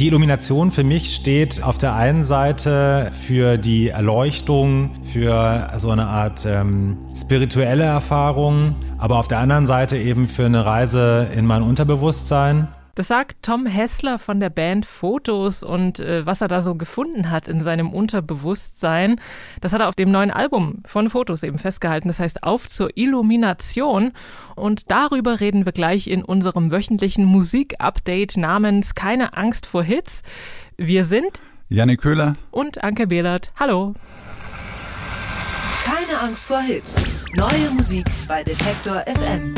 Die Illumination für mich steht auf der einen Seite für die Erleuchtung, für so eine Art ähm, spirituelle Erfahrung, aber auf der anderen Seite eben für eine Reise in mein Unterbewusstsein. Das sagt Tom Hessler von der Band Fotos und äh, was er da so gefunden hat in seinem Unterbewusstsein, das hat er auf dem neuen Album von Fotos eben festgehalten. Das heißt Auf zur Illumination. Und darüber reden wir gleich in unserem wöchentlichen Musik-Update namens Keine Angst vor Hits. Wir sind Janik Köhler und Anke Behlert. Hallo. Keine Angst vor Hits. Neue Musik bei Detektor FM.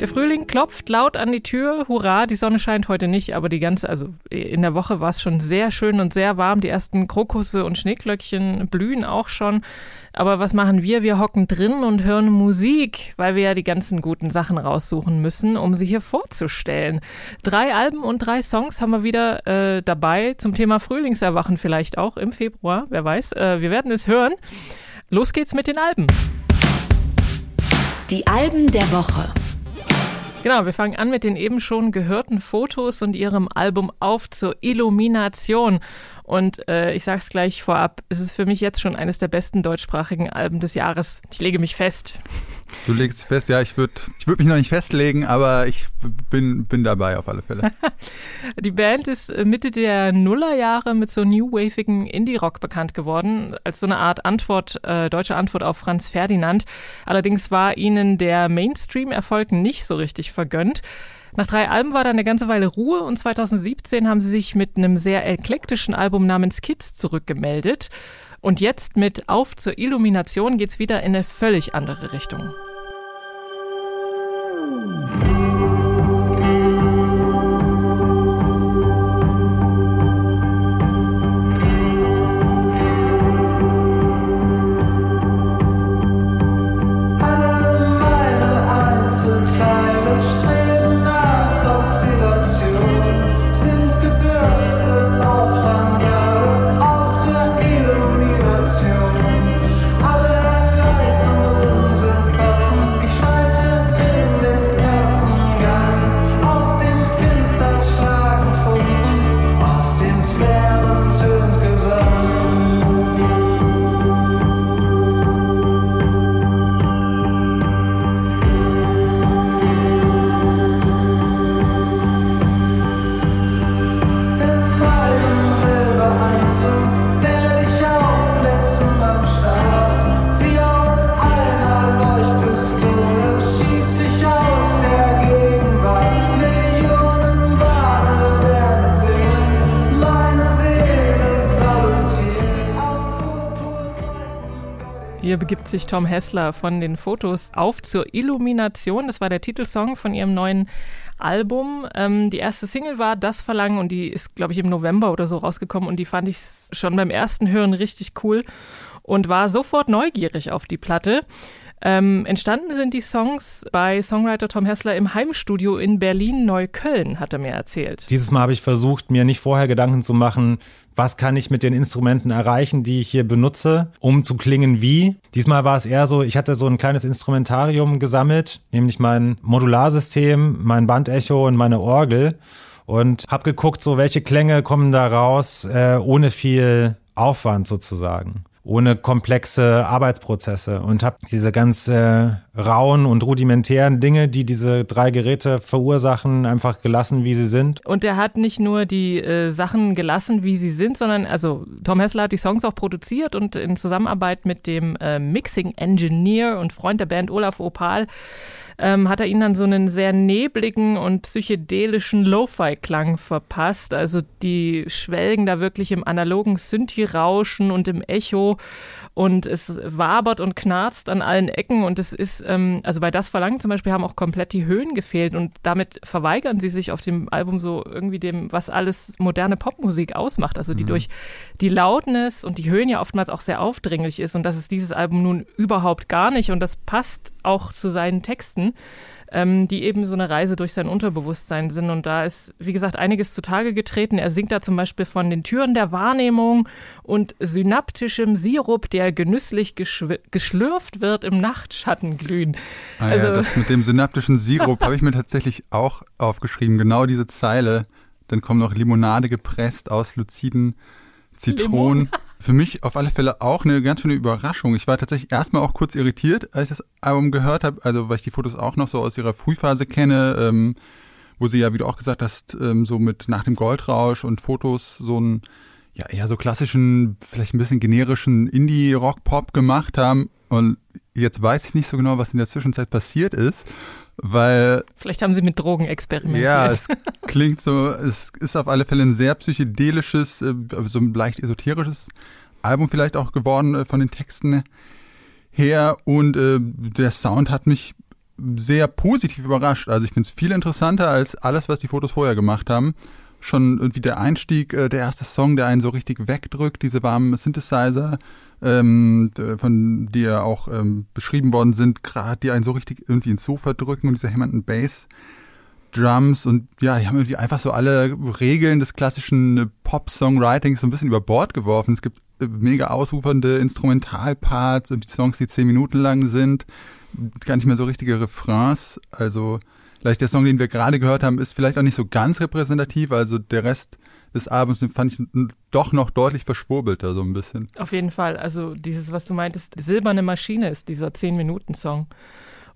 Der Frühling klopft laut an die Tür. Hurra, die Sonne scheint heute nicht, aber die ganze, also in der Woche war es schon sehr schön und sehr warm. Die ersten Krokusse und Schneeglöckchen blühen auch schon. Aber was machen wir? Wir hocken drin und hören Musik, weil wir ja die ganzen guten Sachen raussuchen müssen, um sie hier vorzustellen. Drei Alben und drei Songs haben wir wieder äh, dabei zum Thema Frühlingserwachen vielleicht auch im Februar. Wer weiß, äh, wir werden es hören. Los geht's mit den Alben. Die Alben der Woche. Genau, wir fangen an mit den eben schon gehörten Fotos und ihrem Album Auf zur Illumination. Und äh, ich sage es gleich vorab, es ist für mich jetzt schon eines der besten deutschsprachigen Alben des Jahres. Ich lege mich fest. Du legst dich fest, ja, ich würde ich würd mich noch nicht festlegen, aber ich bin, bin dabei auf alle Fälle. Die Band ist Mitte der Nullerjahre mit so new wavigen Indie-Rock bekannt geworden, als so eine Art Antwort, äh, deutsche Antwort auf Franz Ferdinand. Allerdings war ihnen der Mainstream-Erfolg nicht so richtig vergönnt. Nach drei Alben war da eine ganze Weile Ruhe und 2017 haben sie sich mit einem sehr eklektischen Album namens Kids zurückgemeldet. Und jetzt mit Auf zur Illumination geht's wieder in eine völlig andere Richtung. Sich Tom Hessler von den Fotos auf zur Illumination. Das war der Titelsong von ihrem neuen Album. Ähm, die erste Single war Das Verlangen und die ist, glaube ich, im November oder so rausgekommen und die fand ich schon beim ersten Hören richtig cool und war sofort neugierig auf die Platte. Ähm, entstanden sind die Songs bei Songwriter Tom Hessler im Heimstudio in Berlin-Neukölln, hat er mir erzählt. Dieses Mal habe ich versucht, mir nicht vorher Gedanken zu machen, was kann ich mit den Instrumenten erreichen, die ich hier benutze, um zu klingen wie. Diesmal war es eher so, ich hatte so ein kleines Instrumentarium gesammelt, nämlich mein Modularsystem, mein Bandecho und meine Orgel und habe geguckt, so welche Klänge kommen da raus, äh, ohne viel Aufwand sozusagen ohne komplexe Arbeitsprozesse und habe diese ganz äh, rauen und rudimentären Dinge, die diese drei Geräte verursachen, einfach gelassen, wie sie sind. Und er hat nicht nur die äh, Sachen gelassen, wie sie sind, sondern also Tom Hessler hat die Songs auch produziert und in Zusammenarbeit mit dem äh, Mixing Engineer und Freund der Band Olaf Opal ähm, hat er ihnen dann so einen sehr nebligen und psychedelischen Lo-Fi-Klang verpasst. Also die schwelgen da wirklich im analogen Synthi-Rauschen und im Echo und es wabert und knarzt an allen Ecken und es ist, ähm, also bei Das Verlangen zum Beispiel haben auch komplett die Höhen gefehlt und damit verweigern sie sich auf dem Album so irgendwie dem, was alles moderne Popmusik ausmacht, also die mhm. durch die Lautness und die Höhen ja oftmals auch sehr aufdringlich ist und das ist dieses Album nun überhaupt gar nicht und das passt auch zu seinen Texten ähm, die eben so eine Reise durch sein Unterbewusstsein sind. Und da ist, wie gesagt, einiges zutage getreten. Er singt da zum Beispiel von den Türen der Wahrnehmung und synaptischem Sirup, der genüsslich geschlürft wird im Nachtschattenglühen. Ah, also, ja, das mit dem synaptischen Sirup habe ich mir tatsächlich auch aufgeschrieben. Genau diese Zeile Dann kommt noch Limonade gepresst aus luziden Zitronen. Für mich auf alle Fälle auch eine ganz schöne Überraschung. Ich war tatsächlich erstmal auch kurz irritiert, als ich das Album gehört habe, also weil ich die Fotos auch noch so aus ihrer Frühphase kenne, ähm, wo sie ja, wie du auch gesagt hast, ähm, so mit nach dem Goldrausch und Fotos so einen, ja, eher so klassischen, vielleicht ein bisschen generischen Indie-Rock-Pop gemacht haben. Und jetzt weiß ich nicht so genau, was in der Zwischenzeit passiert ist, weil Vielleicht haben sie mit Drogen experimentiert. ja, es klingt so, es ist auf alle Fälle ein sehr psychedelisches, äh, so ein leicht esoterisches Album vielleicht auch geworden äh, von den Texten her und äh, der Sound hat mich sehr positiv überrascht. Also ich finde es viel interessanter als alles, was die Fotos vorher gemacht haben. Schon irgendwie der Einstieg, äh, der erste Song, der einen so richtig wegdrückt, diese warmen Synthesizer, ähm, von die auch ähm, beschrieben worden sind, gerade die einen so richtig irgendwie ins Sofa drücken und diese hämmernden Bass. Drums und ja, die haben irgendwie einfach so alle Regeln des klassischen äh, Pop-Songwritings so ein bisschen über Bord geworfen. Es gibt äh, mega ausufernde Instrumentalparts und die Songs, die zehn Minuten lang sind, gar nicht mehr so richtige Refrains. Also vielleicht der Song, den wir gerade gehört haben, ist vielleicht auch nicht so ganz repräsentativ. Also der Rest des Albums den fand ich doch noch deutlich verschwurbelter so ein bisschen. Auf jeden Fall. Also dieses, was du meintest, silberne Maschine ist dieser 10-Minuten-Song.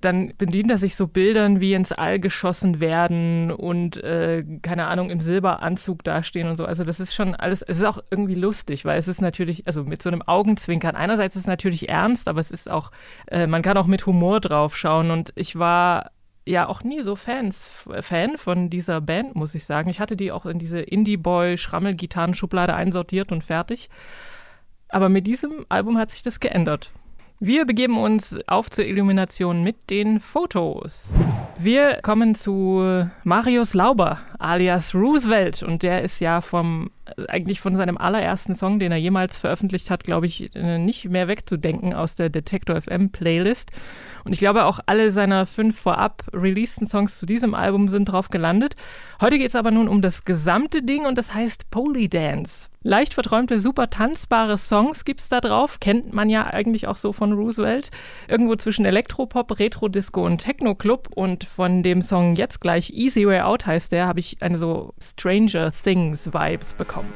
Dann bedient er sich so Bildern wie ins All geschossen werden und, äh, keine Ahnung, im Silberanzug dastehen und so. Also das ist schon alles, es ist auch irgendwie lustig, weil es ist natürlich, also mit so einem Augenzwinkern. Einerseits ist es natürlich ernst, aber es ist auch, äh, man kann auch mit Humor drauf schauen. Und ich war ja auch nie so Fans, Fan von dieser Band, muss ich sagen. Ich hatte die auch in diese Indie-Boy-Schrammel-Gitarrenschublade einsortiert und fertig. Aber mit diesem Album hat sich das geändert. Wir begeben uns auf zur Illumination mit den Fotos. Wir kommen zu Marius Lauber, alias Roosevelt. Und der ist ja vom, eigentlich von seinem allerersten Song, den er jemals veröffentlicht hat, glaube ich, äh, nicht mehr wegzudenken aus der Detector FM Playlist. Und ich glaube, auch alle seiner fünf vorab releaseden Songs zu diesem Album sind drauf gelandet. Heute geht es aber nun um das gesamte Ding und das heißt Polydance. Leicht verträumte, super tanzbare Songs gibt's da drauf. Kennt man ja eigentlich auch so von Roosevelt. Irgendwo zwischen Elektropop, Retro-Disco und Techno-Club. Und von dem Song jetzt gleich Easy Way Out heißt der, habe ich eine so Stranger Things-Vibes bekommen.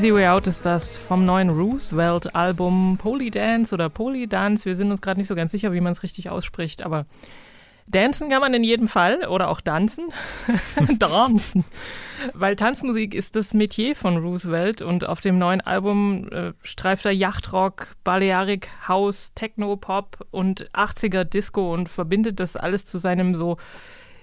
Easy Way Out ist das vom neuen Roosevelt-Album Polydance oder Polydance. Wir sind uns gerade nicht so ganz sicher, wie man es richtig ausspricht, aber dancen kann man in jedem Fall oder auch tanzen. Dancen. Weil Tanzmusik ist das Metier von Roosevelt und auf dem neuen Album äh, streift er Yachtrock, Balearic, House, Techno, Pop und 80er Disco und verbindet das alles zu seinem so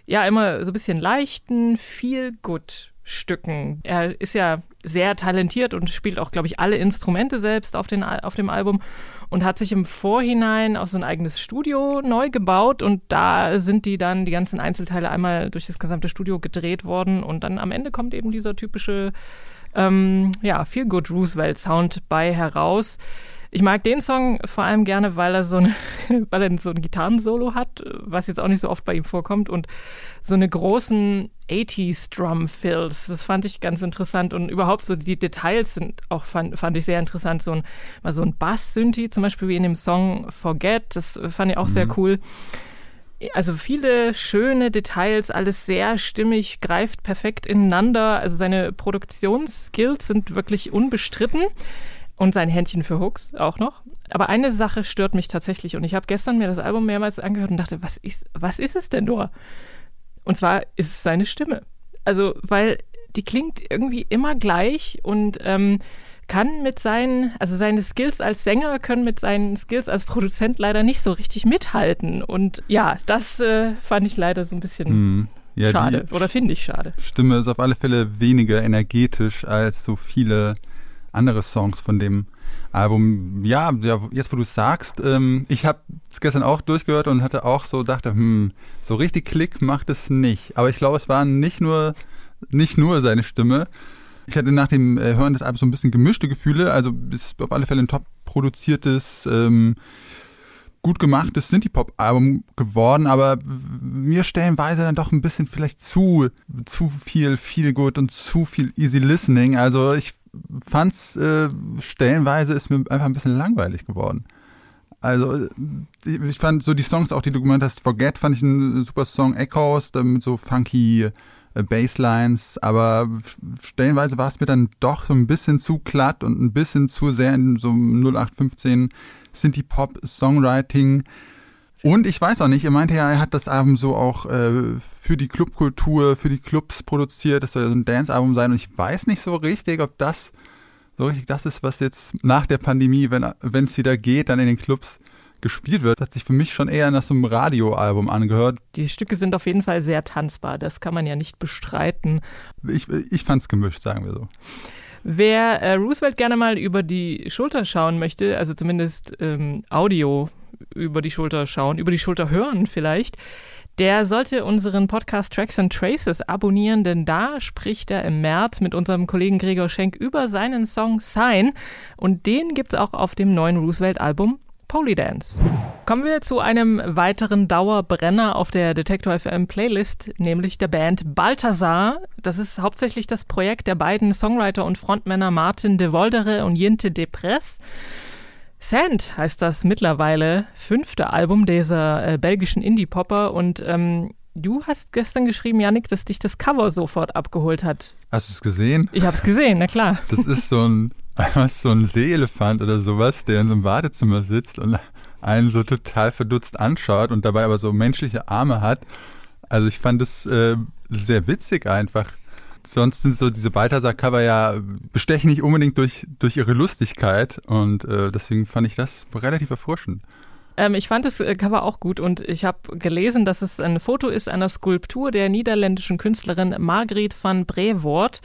ja immer so ein bisschen leichten, viel gut Stücken. Er ist ja sehr talentiert und spielt auch, glaube ich, alle Instrumente selbst auf, den, auf dem Album und hat sich im Vorhinein auch so ein eigenes Studio neu gebaut und da sind die dann, die ganzen Einzelteile einmal durch das gesamte Studio gedreht worden und dann am Ende kommt eben dieser typische, ähm, ja, Feel Good Roosevelt Sound bei heraus. Ich mag den Song vor allem gerne, weil er so, eine, weil er so ein Gitarrensolo hat, was jetzt auch nicht so oft bei ihm vorkommt und so eine großen 80s Drum Fills. Das fand ich ganz interessant und überhaupt so die Details sind auch fand, fand ich sehr interessant. So ein mal so ein Bass-Synthi zum Beispiel wie in dem Song Forget. Das fand ich auch sehr cool. Also viele schöne Details, alles sehr stimmig, greift perfekt ineinander. Also seine Produktionsskills sind wirklich unbestritten und sein Händchen für Hooks auch noch. Aber eine Sache stört mich tatsächlich und ich habe gestern mir das Album mehrmals angehört und dachte, was ist, was ist es denn nur? Und zwar ist es seine Stimme. Also, weil die klingt irgendwie immer gleich und ähm, kann mit seinen, also seine Skills als Sänger können mit seinen Skills als Produzent leider nicht so richtig mithalten. Und ja, das äh, fand ich leider so ein bisschen Hm. Ja, schade. Oder finde ich schade. Stimme ist auf alle Fälle weniger energetisch als so viele andere Songs von dem Album. Ja, ja jetzt wo du sagst, ähm, ich habe es gestern auch durchgehört und hatte auch so dachte, hm, so richtig Klick macht es nicht. Aber ich glaube, es war nicht nur nicht nur seine Stimme. Ich hatte nach dem äh, Hören des Albums so ein bisschen gemischte Gefühle. Also ist auf alle Fälle ein top produziertes ähm, gut gemachtes Synthie-Pop-Album geworden, aber mir stellenweise dann doch ein bisschen vielleicht zu, zu viel Feel Good und zu viel Easy Listening. Also ich fand's äh, stellenweise ist mir einfach ein bisschen langweilig geworden. Also äh, ich fand so die Songs, auch die du gemeint hast, Forget fand ich ein super Song, Echoes, mit so funky äh, Basslines, aber stellenweise war es mir dann doch so ein bisschen zu glatt und ein bisschen zu sehr in so einem 0815 Synthie-Pop-Songwriting. Und ich weiß auch nicht, er meinte ja, er hat das Album so auch äh, für die Clubkultur, für die Clubs produziert. Das soll ja so ein Dance-Album sein. Und ich weiß nicht so richtig, ob das so richtig das ist, was jetzt nach der Pandemie, wenn es wieder geht, dann in den Clubs gespielt wird. Das hat sich für mich schon eher nach so einem Radioalbum angehört. Die Stücke sind auf jeden Fall sehr tanzbar. Das kann man ja nicht bestreiten. Ich, ich fand es gemischt, sagen wir so. Wer äh, Roosevelt gerne mal über die Schulter schauen möchte, also zumindest ähm, Audio über die Schulter schauen, über die Schulter hören vielleicht, der sollte unseren Podcast Tracks and Traces abonnieren, denn da spricht er im März mit unserem Kollegen Gregor Schenk über seinen Song Sign und den gibt's auch auf dem neuen Roosevelt-Album Polydance. Kommen wir zu einem weiteren Dauerbrenner auf der Detektor FM Playlist, nämlich der Band Balthasar. Das ist hauptsächlich das Projekt der beiden Songwriter und Frontmänner Martin de Voldere und Jinte Depress. Sand heißt das mittlerweile fünfte Album dieser äh, belgischen Indie-Popper und ähm, du hast gestern geschrieben, Yannick, dass dich das Cover sofort abgeholt hat. Hast du es gesehen? Ich hab's gesehen, na klar. Das ist so ein, so ein Seeelefant oder sowas, der in so einem Wartezimmer sitzt und einen so total verdutzt anschaut und dabei aber so menschliche Arme hat. Also ich fand es äh, sehr witzig einfach. Sonst sind so diese Balthasar-Cover ja bestechen nicht unbedingt durch, durch ihre Lustigkeit und äh, deswegen fand ich das relativ erfrischend. Ähm, ich fand das äh, Cover auch gut und ich habe gelesen, dass es ein Foto ist einer Skulptur der niederländischen Künstlerin Margriet van Brevoort.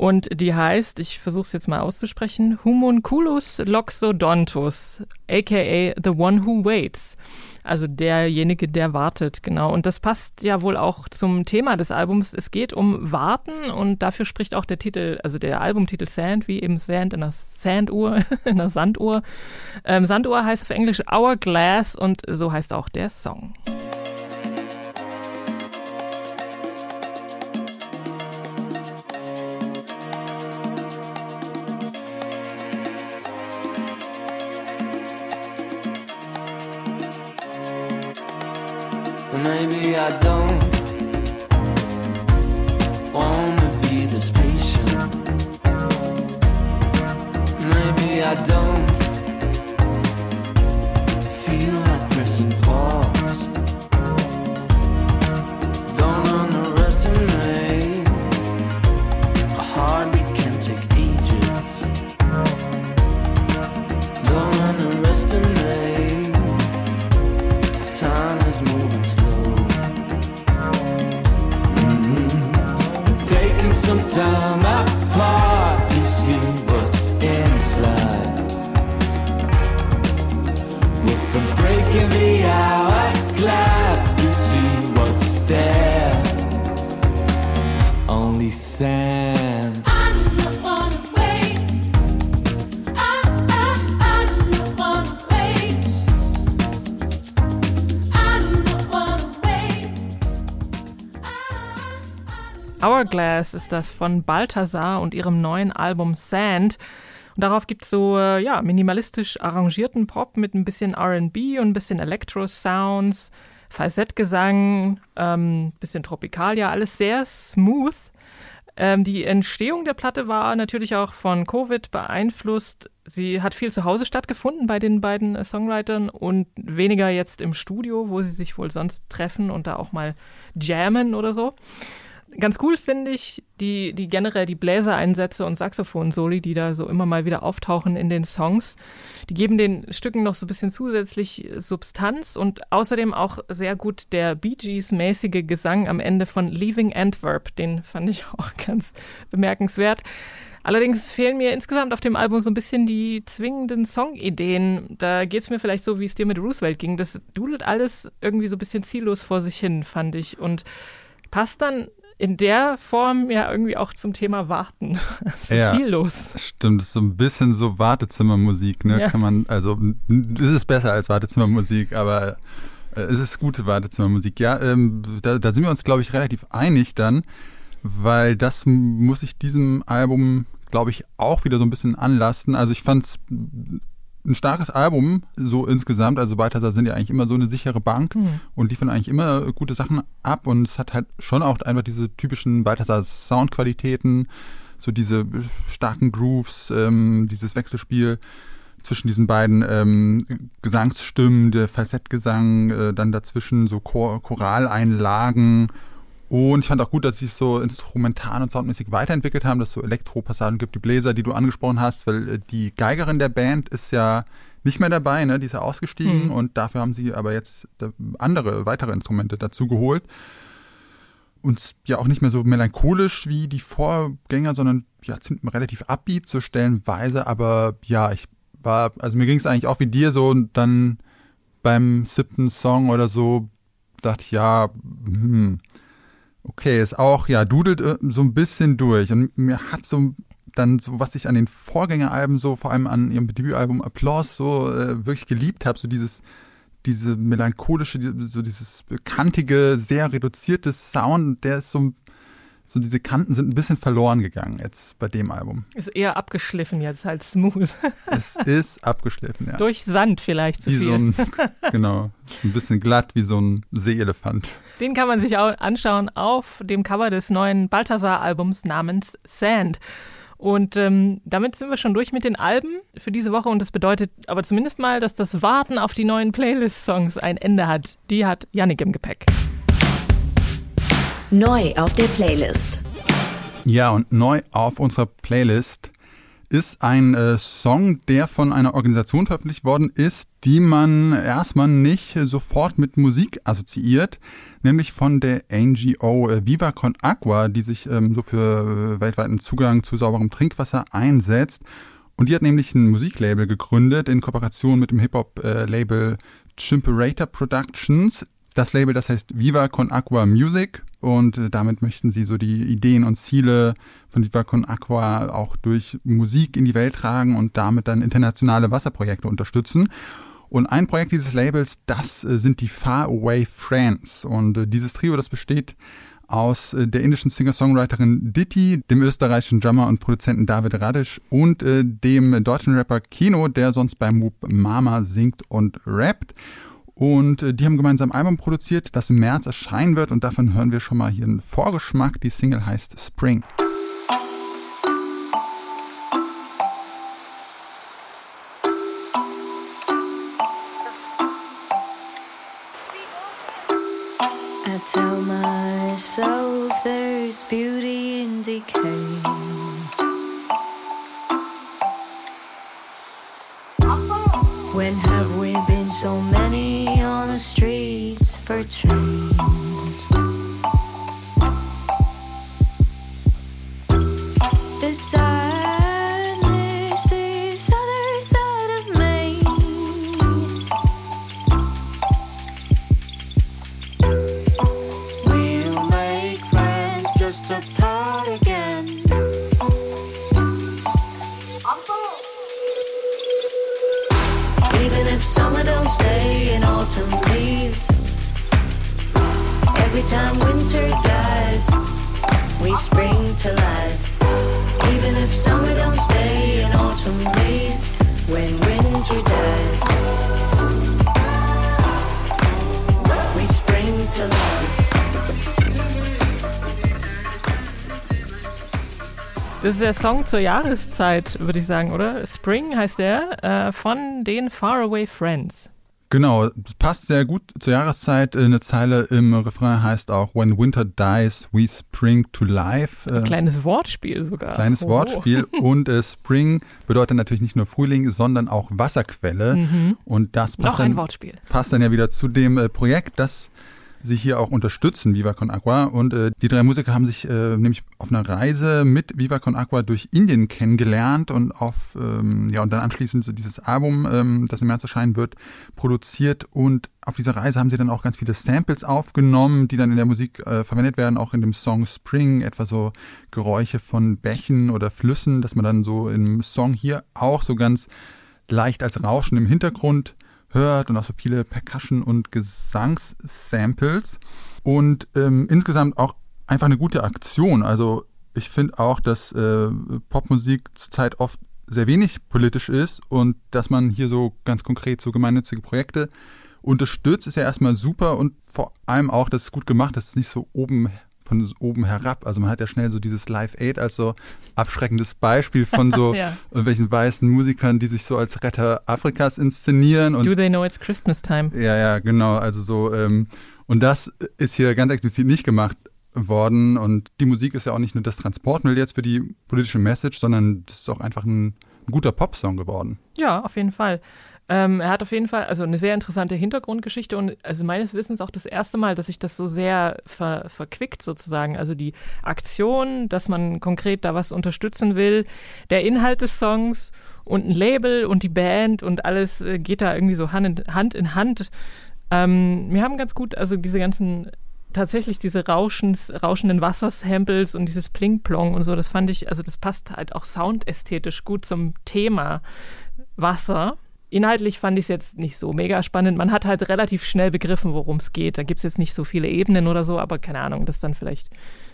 Und die heißt, ich versuche es jetzt mal auszusprechen, Homunculus loxodontus, aka The One Who Waits. Also derjenige, der wartet, genau. Und das passt ja wohl auch zum Thema des Albums. Es geht um Warten und dafür spricht auch der Titel, also der Albumtitel Sand, wie eben Sand in einer Sanduhr, in einer Sanduhr. Ähm, Sanduhr heißt auf Englisch Hourglass und so heißt auch der Song. I don't wanna be this patient. Maybe I don't Hourglass ist das von Balthasar und ihrem neuen Album Sand. Und darauf gibt es so äh, ja, minimalistisch arrangierten Pop mit ein bisschen RB und ein bisschen Elektro-Sounds, Falsettgesang, ähm, bisschen Tropikalia, alles sehr smooth. Ähm, die Entstehung der Platte war natürlich auch von Covid beeinflusst. Sie hat viel zu Hause stattgefunden bei den beiden Songwritern und weniger jetzt im Studio, wo sie sich wohl sonst treffen und da auch mal jammen oder so. Ganz cool finde ich die, die generell die Bläsereinsätze und Saxophon-Soli, die da so immer mal wieder auftauchen in den Songs. Die geben den Stücken noch so ein bisschen zusätzlich Substanz und außerdem auch sehr gut der Bee Gees-mäßige Gesang am Ende von Leaving Antwerp. Den fand ich auch ganz bemerkenswert. Allerdings fehlen mir insgesamt auf dem Album so ein bisschen die zwingenden Songideen. Da geht es mir vielleicht so, wie es dir mit Roosevelt ging. Das dudelt alles irgendwie so ein bisschen ziellos vor sich hin, fand ich. Und passt dann in der Form ja irgendwie auch zum Thema Warten. Ja. ziellos. Stimmt, das ist so ein bisschen so Wartezimmermusik, ne? Ja. Kann man, also n- es ist besser als Wartezimmermusik, aber äh, es ist gute Wartezimmermusik. Ja, ähm, da, da sind wir uns, glaube ich, relativ einig dann, weil das muss ich diesem Album, glaube ich, auch wieder so ein bisschen anlasten. Also ich fand's ein starkes Album, so insgesamt. Also Balthasar sind ja eigentlich immer so eine sichere Bank und liefern eigentlich immer gute Sachen ab und es hat halt schon auch einfach diese typischen Balthasar Soundqualitäten, so diese starken Grooves, ähm, dieses Wechselspiel zwischen diesen beiden ähm, Gesangsstimmen, der Falsettgesang, äh, dann dazwischen so Chor Choraleinlagen. Und ich fand auch gut, dass sie es so instrumental und soundmäßig weiterentwickelt haben, dass es so Elektropassagen gibt, die Bläser, die du angesprochen hast, weil äh, die Geigerin der Band ist ja nicht mehr dabei, ne? Die ist ja ausgestiegen Hm. und dafür haben sie aber jetzt äh, andere, weitere Instrumente dazu geholt. Und ja auch nicht mehr so melancholisch wie die Vorgänger, sondern ja ziemlich relativ upbeat so stellenweise. Aber ja, ich war, also mir ging es eigentlich auch wie dir so und dann beim siebten Song oder so dachte ich, ja, hm, okay, ist auch, ja, dudelt äh, so ein bisschen durch. Und mir hat so dann so, was ich an den Vorgängeralben so, vor allem an ihrem Debütalbum Applause so äh, wirklich geliebt habe, so dieses, diese melancholische, so dieses kantige, sehr reduzierte Sound, der ist so, so diese Kanten sind ein bisschen verloren gegangen jetzt bei dem Album. Ist eher abgeschliffen jetzt als smooth. Es ist abgeschliffen, ja. Durch Sand vielleicht zu wie viel. so ein, genau, ist ein bisschen glatt wie so ein Seeelefant. Den kann man sich auch anschauen auf dem Cover des neuen Balthasar-Albums namens Sand. Und ähm, damit sind wir schon durch mit den Alben für diese Woche. Und das bedeutet aber zumindest mal, dass das Warten auf die neuen Playlist-Songs ein Ende hat. Die hat Yannick im Gepäck. Neu auf der Playlist. Ja, und neu auf unserer Playlist ist ein äh, Song, der von einer Organisation veröffentlicht worden ist, die man erstmal nicht äh, sofort mit Musik assoziiert, nämlich von der NGO äh, Viva Con Aqua, die sich ähm, so für äh, weltweiten Zugang zu sauberem Trinkwasser einsetzt. Und die hat nämlich ein Musiklabel gegründet in Kooperation mit dem Hip-Hop-Label Chimperator Productions. Das Label, das heißt Viva Con Aqua Music und äh, damit möchten sie so die Ideen und Ziele von Viva Con Aqua auch durch Musik in die Welt tragen und damit dann internationale Wasserprojekte unterstützen. Und ein Projekt dieses Labels, das äh, sind die Far Away Friends. Und äh, dieses Trio, das besteht aus äh, der indischen Singer-Songwriterin Ditti, dem österreichischen Drummer und Produzenten David Radisch und äh, dem deutschen Rapper Kino, der sonst beim Move Mama singt und rappt. Und äh, die haben gemeinsam ein Album produziert, das im März erscheinen wird und davon hören wir schon mal hier einen Vorgeschmack. Die Single heißt Spring. I tell myself there's beauty in decay. When have we been so many streets for change? Ist der Song zur Jahreszeit, würde ich sagen, oder? Spring heißt der, äh, von den Faraway Friends. Genau, passt sehr gut zur Jahreszeit. Eine Zeile im Refrain heißt auch When Winter dies, we spring to life. Äh, Kleines Wortspiel sogar. Kleines Oh. Wortspiel. Und äh, Spring bedeutet natürlich nicht nur Frühling, sondern auch Wasserquelle. Und das passt Mhm. Noch ein dann, Wortspiel. passt dann ja wieder zu dem äh, Projekt, das sie hier auch unterstützen, Viva Con Agua. Und äh, die drei Musiker haben sich äh, nämlich auf einer Reise mit Viva Con Agua durch Indien kennengelernt und auf ähm, ja und dann anschließend so dieses Album, ähm, das im März erscheinen wird, produziert. Und auf dieser Reise haben sie dann auch ganz viele Samples aufgenommen, die dann in der Musik äh, verwendet werden, auch in dem Song Spring, etwa so Geräusche von Bächen oder Flüssen, dass man dann so im Song hier auch so ganz leicht als Rauschen im Hintergrund hört und auch so viele Percussion- und Gesangssamples. Und ähm, insgesamt auch einfach eine gute Aktion. Also ich finde auch, dass äh, Popmusik zurzeit oft sehr wenig politisch ist und dass man hier so ganz konkret so gemeinnützige Projekte unterstützt, ist ja erstmal super und vor allem auch, dass es gut gemacht ist, es ist nicht so oben von oben herab. Also man hat ja schnell so dieses Live Aid als so abschreckendes Beispiel von so Ja. irgendwelchen weißen Musikern, die sich so als Retter Afrikas inszenieren und Do they know it's Christmas time? ja, ja, genau. Also so, ähm, und das ist hier ganz explizit nicht gemacht worden. Und die Musik ist ja auch nicht nur das Transportmittel jetzt für die politische Message, sondern das ist auch einfach ein, ein guter Popsong geworden. Ja, auf jeden Fall. Ähm, er hat auf jeden Fall also eine sehr interessante Hintergrundgeschichte und also meines Wissens auch das erste Mal, dass sich das so sehr ver, verquickt sozusagen. Also die Aktion, dass man konkret da was unterstützen will, der Inhalt des Songs und ein Label und die Band und alles äh, geht da irgendwie so Hand in Hand. In Hand. Ähm, wir haben ganz gut, also diese ganzen tatsächlich diese Rauschens, rauschenden Wassersamples und dieses Pling-Plong und so, das fand ich, also das passt halt auch soundästhetisch gut zum Thema Wasser. Inhaltlich fand ich es jetzt nicht so mega spannend. Man hat halt relativ schnell begriffen, worum es geht. Da gibt es jetzt nicht so viele Ebenen oder so, aber keine Ahnung, das ist dann vielleicht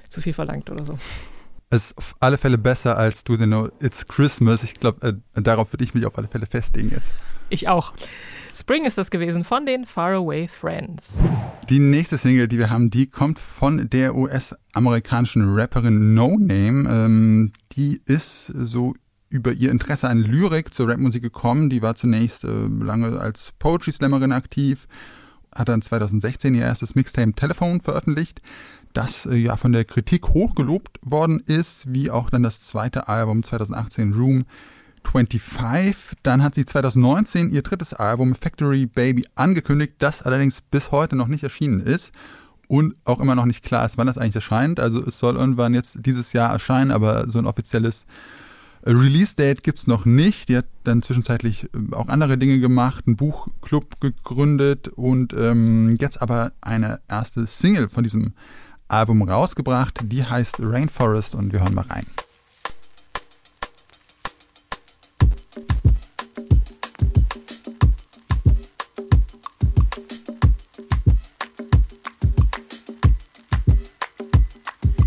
zu viel verlangt oder so. Es ist auf alle Fälle besser als Do They Know It's Christmas. Ich glaube, äh, darauf würde ich mich auf alle Fälle festlegen jetzt. Ich auch. Spring ist das gewesen von den Faraway Friends. Die nächste Single, die wir haben, die kommt von der US-amerikanischen Rapperin No Name. Ähm, die ist so über ihr Interesse an Lyrik zur Rapmusik gekommen. Die war zunächst äh, lange als Poetry Slammerin aktiv, hat dann 2016 ihr erstes Mixtape Telephone veröffentlicht, das äh, ja von der Kritik hochgelobt worden ist, wie auch dann das zweite Album 2018 Room 25. Dann hat sie 2019 ihr drittes Album Factory Baby angekündigt, das allerdings bis heute noch nicht erschienen ist und auch immer noch nicht klar ist, wann das eigentlich erscheint. Also es soll irgendwann jetzt dieses Jahr erscheinen, aber so ein offizielles Release-Date gibt's noch nicht. Die hat dann zwischenzeitlich äh, auch andere Dinge gemacht, einen Buchclub gegründet und ähm, jetzt aber eine erste Single von diesem Album rausgebracht. Die heißt Rainforest und wir hören mal rein.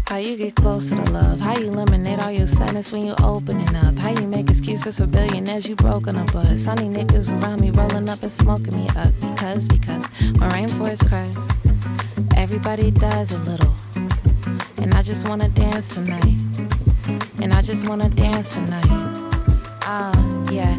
How you get closer to love? How you eliminate all your sadness when you opening up? How you make excuses for billionaires you broken up but Sunny niggas around me rolling up and smoking me up because because my rainforest cries, everybody dies a little, and I just wanna dance tonight, and I just wanna dance tonight. Ah, yeah.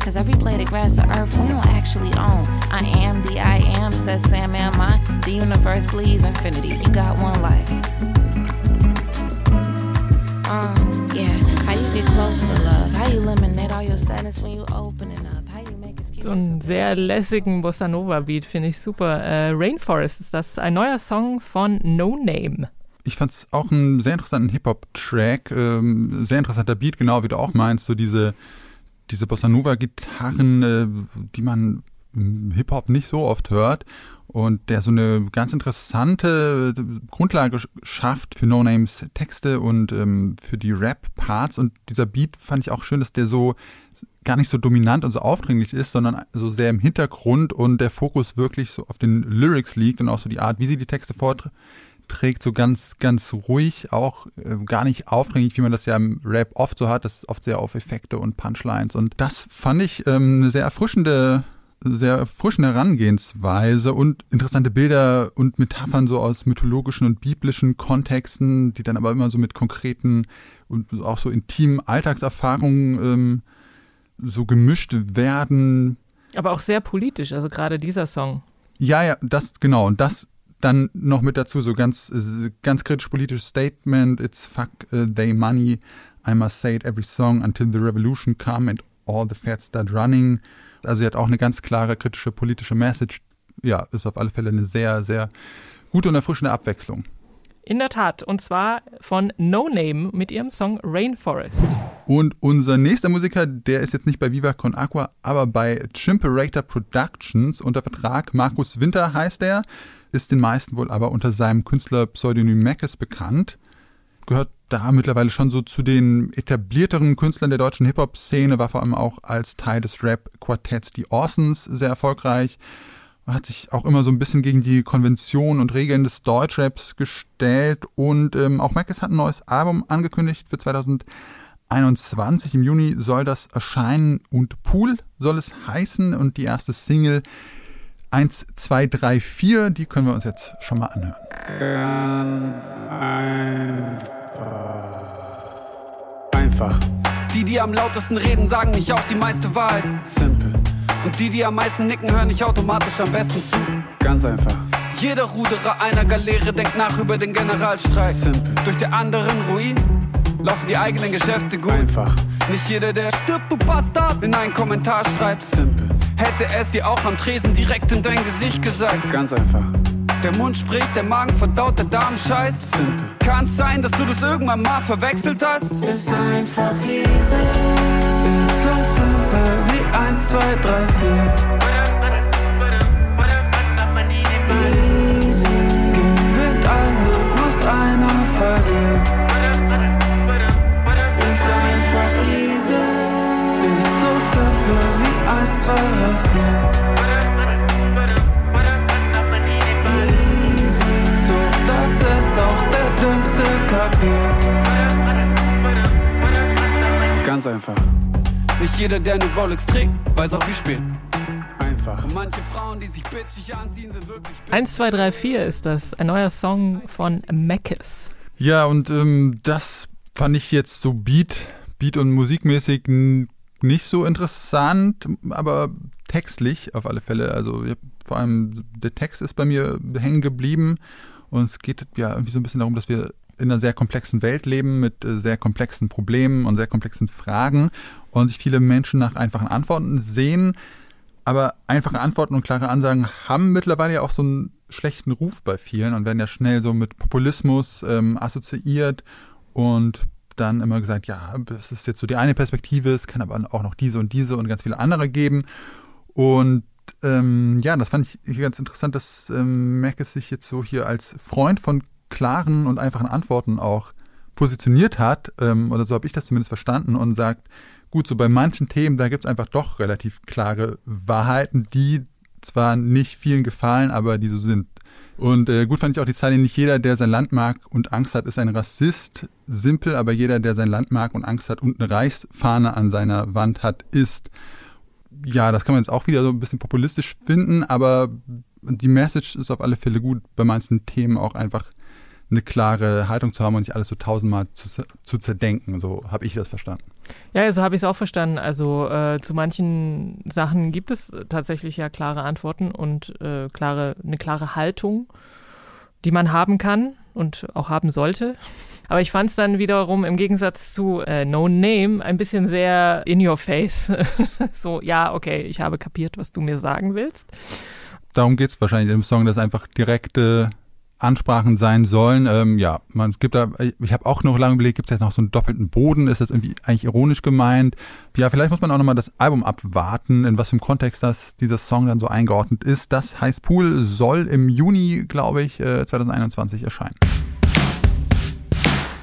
Cause every blade of grass or earth we don't actually own. I am the I am, says Sam, am I? The universe bleeds infinity. You got one life. Uh, yeah. How you get closer to love? How you eliminate all your sadness when you open it up? How you make excuses? So einen sehr lässigen Bossa Nova Beat finde ich super. Äh, Rainforest ist das ein neuer Song von No Name. Ich fand es auch einen sehr interessanten Hip-Hop-Track, ähm, sehr interessanter Beat, genau wie du auch meinst, so diese, diese Bossa Nova-Gitarren, äh, die man im Hip-Hop nicht so oft hört und der so eine ganz interessante Grundlage sch- schafft für No Names Texte und ähm, für die Rap-Parts. Und dieser Beat fand ich auch schön, dass der so gar nicht so dominant und so aufdringlich ist, sondern so sehr im Hintergrund und der Fokus wirklich so auf den Lyrics liegt und auch so die Art, wie sie die Texte vorträgt, so ganz, ganz ruhig, auch äh, gar nicht aufdringlich, wie man das ja im Rap oft so hat, das ist oft sehr auf Effekte und Punchlines und das fand ich ähm, eine sehr erfrischende sehr erfrischende Herangehensweise und interessante Bilder und Metaphern so aus mythologischen und biblischen Kontexten, die dann aber immer so mit konkreten und auch so intimen Alltagserfahrungen ähm, so gemischt werden. Aber auch sehr politisch, also gerade dieser Song. Ja, ja, das genau und das dann noch mit dazu so ganz äh, ganz kritisch politisches Statement. It's fuck uh, they money. I must say it every song until the revolution come and all the fats start running. Also sie hat auch eine ganz klare kritische politische Message. Ja, ist auf alle Fälle eine sehr sehr gute und erfrischende Abwechslung. In der Tat, und zwar von No Name mit ihrem Song Rainforest. Und unser nächster Musiker, der ist jetzt nicht bei Viva Con Aqua, aber bei Chimperator Productions unter Vertrag. Markus Winter heißt er, ist den meisten wohl aber unter seinem Künstlerpseudonym Mackes bekannt. Gehört da mittlerweile schon so zu den etablierteren Künstlern der deutschen Hip-Hop-Szene, war vor allem auch als Teil des Rap-Quartetts Die Orsons sehr erfolgreich hat sich auch immer so ein bisschen gegen die Konventionen und Regeln des Deutschraps gestellt und ähm, auch Mackes hat ein neues Album angekündigt für 2021. Im Juni soll das erscheinen und Pool soll es heißen und die erste Single 1, 2, 3, 4, die können wir uns jetzt schon mal anhören. Einfach. Die, die am lautesten reden, sagen nicht auch die meiste Wahrheit. Simpel. Und die, die am meisten nicken, hören nicht automatisch am besten zu. Ganz einfach. Jeder Ruderer einer Galeere denkt nach über den Generalstreik. Simpel. Durch die anderen Ruin laufen die eigenen Geschäfte gut. Einfach. Nicht jeder, der stirbt, du Bastard, in einen Kommentar schreibt. Simpel. Hätte es dir auch am Tresen direkt in dein Gesicht gesagt. Ganz einfach. Der Mund spricht, der Magen verdaut, der Darm scheißt. Simpel. Kann's sein, dass du das irgendwann mal verwechselt hast? Ist einfach easy. Ist so simpel wie 1, 2, 3, 4. Gewinnt einer, muss einer verlieren. Ist einfach easy. Ist so simpel wie 1, 2, 3, 4. So, dass es auch der Dümmste kapiert. Ganz einfach. Nicht jeder, der eine Rolex trägt, weiß auch wie spät. Einfach. Und manche Frauen, die sich bitchig anziehen, sind wirklich 1, 2, 3, 4 ist das, ein neuer Song von Mackes. Ja, und ähm, das fand ich jetzt so Beat, Beat und musikmäßig nicht so interessant, aber textlich auf alle Fälle. Also vor allem der Text ist bei mir hängen geblieben und es geht ja irgendwie so ein bisschen darum, dass wir in einer sehr komplexen Welt leben mit äh, sehr komplexen Problemen und sehr komplexen Fragen und sich viele Menschen nach einfachen Antworten sehen. Aber einfache Antworten und klare Ansagen haben mittlerweile ja auch so einen schlechten Ruf bei vielen und werden ja schnell so mit Populismus ähm, assoziiert und dann immer gesagt, ja, das ist jetzt so die eine Perspektive, es kann aber auch noch diese und diese und ganz viele andere geben. Und ähm, ja, das fand ich hier ganz interessant, dass ähm, Mackes sich jetzt so hier als Freund von klaren und einfachen Antworten auch positioniert hat, ähm, oder so habe ich das zumindest verstanden und sagt, gut, so bei manchen Themen, da gibt es einfach doch relativ klare Wahrheiten, die zwar nicht vielen gefallen, aber die so sind. Und äh, gut fand ich auch die Zeile, nicht jeder, der sein Land mag und Angst hat, ist ein Rassist. Simpel, aber jeder, der sein Land mag und Angst hat und eine Reichsfahne an seiner Wand hat, ist. Ja, das kann man jetzt auch wieder so ein bisschen populistisch finden, aber die Message ist auf alle Fälle gut, bei manchen Themen auch einfach eine klare Haltung zu haben und nicht alles so tausendmal zu, zu zerdenken. So habe ich das verstanden. Ja, so habe ich es auch verstanden. Also äh, zu manchen Sachen gibt es tatsächlich ja klare Antworten und äh, klare, eine klare Haltung, die man haben kann und auch haben sollte. Aber ich fand es dann wiederum im Gegensatz zu äh, No Name ein bisschen sehr in your face. so, ja, okay, ich habe kapiert, was du mir sagen willst. Darum geht es wahrscheinlich im Song, dass einfach direkte Ansprachen sein sollen. Ähm, ja, man es gibt da, ich habe auch noch lange überlegt, gibt es jetzt noch so einen doppelten Boden? Ist das irgendwie eigentlich ironisch gemeint? Ja, vielleicht muss man auch nochmal das Album abwarten, in was für einem Kontext das dieser Song dann so eingeordnet ist. Das heißt, Pool soll im Juni, glaube ich, äh, 2021 erscheinen.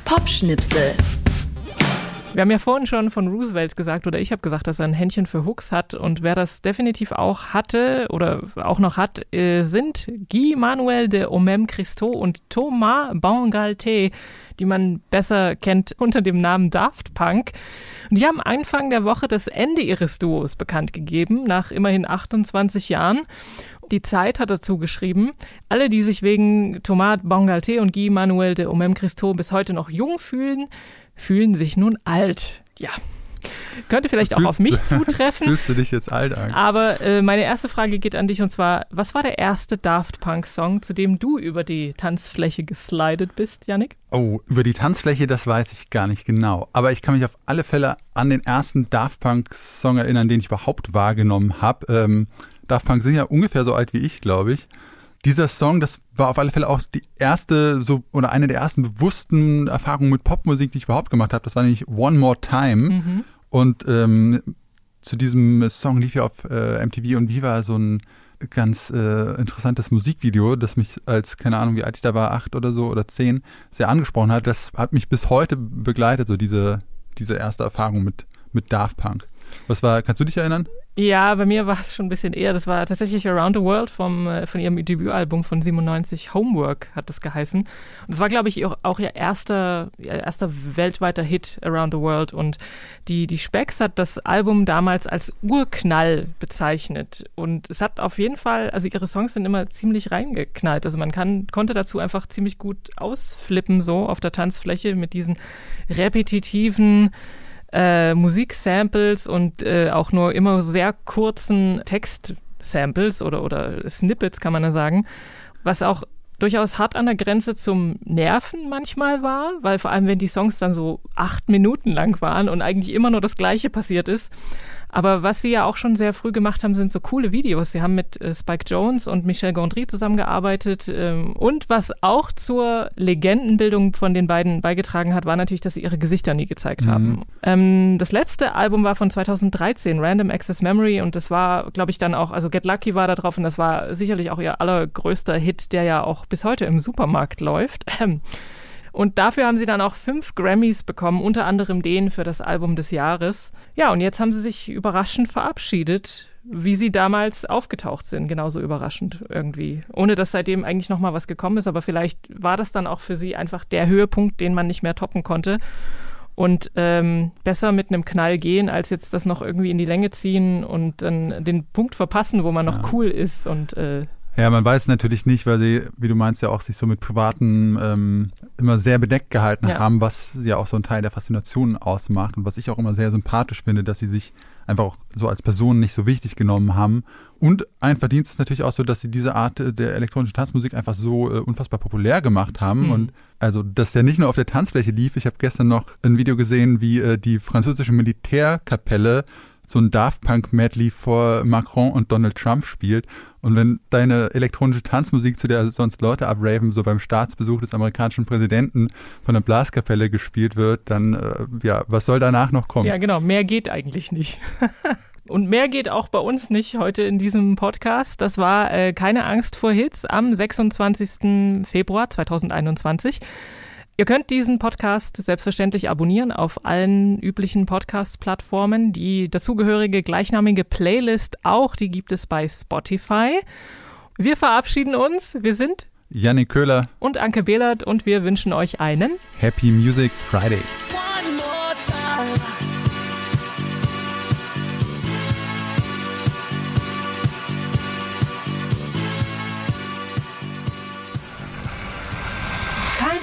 Popschnipsel. Wir haben ja vorhin schon von Roosevelt gesagt, oder ich habe gesagt, dass er ein Händchen für Hooks hat. Und wer das definitiv auch hatte oder auch noch hat, äh, sind Guy Manuel de Omem Christo und Thomas Bangalté, die man besser kennt unter dem Namen Daft Punk. Und die haben Anfang der Woche das Ende ihres Duos bekannt gegeben, nach immerhin 28 Jahren. Die Zeit hat dazu geschrieben, alle, die sich wegen Thomas Bangalté und Guy Manuel de Omem Christo bis heute noch jung fühlen, fühlen sich nun alt. Ja. Könnte vielleicht auch auf mich zutreffen. Fühlst du dich jetzt alt an? Aber äh, meine erste Frage geht an dich und zwar, was war der erste Daft Punk-Song, zu dem du über die Tanzfläche geslidet bist, Yannick? Oh, über die Tanzfläche, das weiß ich gar nicht genau. Aber ich kann mich auf alle Fälle an den ersten Daft Punk-Song erinnern, den ich überhaupt wahrgenommen habe. Ähm, Daft Punk sind ja ungefähr so alt wie ich, glaube ich. Dieser Song, das war auf alle Fälle auch die erste so oder eine der ersten bewussten Erfahrungen mit Popmusik, die ich überhaupt gemacht habe. Das war nämlich One More Time. Mhm. Und ähm, zu diesem Song lief ja auf äh, MTV und Viva so ein ganz äh, interessantes Musikvideo, das mich als, keine Ahnung, wie alt ich da war, acht oder so oder zehn, sehr angesprochen hat. Das hat mich bis heute begleitet, so diese, diese erste Erfahrung mit, mit Daft Punk. Was war, kannst du dich erinnern? Ja, bei mir war es schon ein bisschen eher. Das war tatsächlich Around the World vom, äh, von ihrem Debütalbum von 97. Homework hat das geheißen. Und es war, glaube ich, auch, ihr erster, ihr erster weltweiter Hit Around the World. Und die, die Specs hat das Album damals als Urknall bezeichnet. Und es hat auf jeden Fall, also ihre Songs sind immer ziemlich reingeknallt. Also man kann, konnte dazu einfach ziemlich gut ausflippen, so auf der Tanzfläche mit diesen repetitiven, äh, Musiksamples und äh, auch nur immer sehr kurzen Textsamples oder, oder Snippets, kann man da sagen, was auch durchaus hart an der Grenze zum Nerven manchmal war, weil vor allem, wenn die Songs dann so acht Minuten lang waren und eigentlich immer nur das Gleiche passiert ist. Aber was sie ja auch schon sehr früh gemacht haben, sind so coole Videos. Sie haben mit äh, Spike Jones und Michel Gondry zusammengearbeitet. Ähm, und was auch zur Legendenbildung von den beiden beigetragen hat, war natürlich, dass sie ihre Gesichter nie gezeigt Mhm. haben. Ähm, das letzte Album war von 2013, Random Access Memory. Und das war, glaube ich, dann auch, also Get Lucky war da drauf. Und das war sicherlich auch ihr allergrößter Hit, der ja auch bis heute im Supermarkt läuft. Und dafür haben sie dann auch fünf Grammys bekommen, unter anderem den für das Album des Jahres. Ja, und jetzt haben sie sich überraschend verabschiedet, wie sie damals aufgetaucht sind. Genauso überraschend irgendwie. Ohne dass seitdem eigentlich nochmal was gekommen ist, aber vielleicht war das dann auch für sie einfach der Höhepunkt, den man nicht mehr toppen konnte. Und ähm, besser mit einem Knall gehen, als jetzt das noch irgendwie in die Länge ziehen und dann den Punkt verpassen, wo man noch cool ist und äh, Ja, man weiß natürlich nicht, weil sie, wie du meinst, ja auch sich so mit Privaten ähm, immer sehr bedeckt gehalten Ja. haben, was ja auch so ein Teil der Faszination ausmacht und was ich auch immer sehr sympathisch finde, dass sie sich einfach auch so als Person nicht so wichtig genommen haben. Und ein Verdienst ist natürlich auch so, dass sie diese Art äh, der elektronischen Tanzmusik einfach so äh, unfassbar populär gemacht haben Mhm. und also, dass der nicht nur auf der Tanzfläche lief. Ich habe gestern noch ein Video gesehen, wie äh, die französische Militärkapelle so ein Daft Punk Medley vor Macron und Donald Trump spielt. Und wenn deine elektronische Tanzmusik, zu der sonst Leute abraven, so beim Staatsbesuch des amerikanischen Präsidenten von der Blaskapelle gespielt wird, dann, äh, ja, was soll danach noch kommen? Ja, genau. Mehr geht eigentlich nicht. Und mehr geht auch bei uns nicht heute in diesem Podcast. Das war äh, keine Angst vor Hits am 26. Februar 2021. Ihr könnt diesen Podcast selbstverständlich abonnieren auf allen üblichen Podcast-Plattformen. Die dazugehörige gleichnamige Playlist auch, die gibt es bei Spotify. Wir verabschieden uns. Wir sind Jannik Köhler, und Anke Behlert und wir wünschen euch einen Happy Music Friday.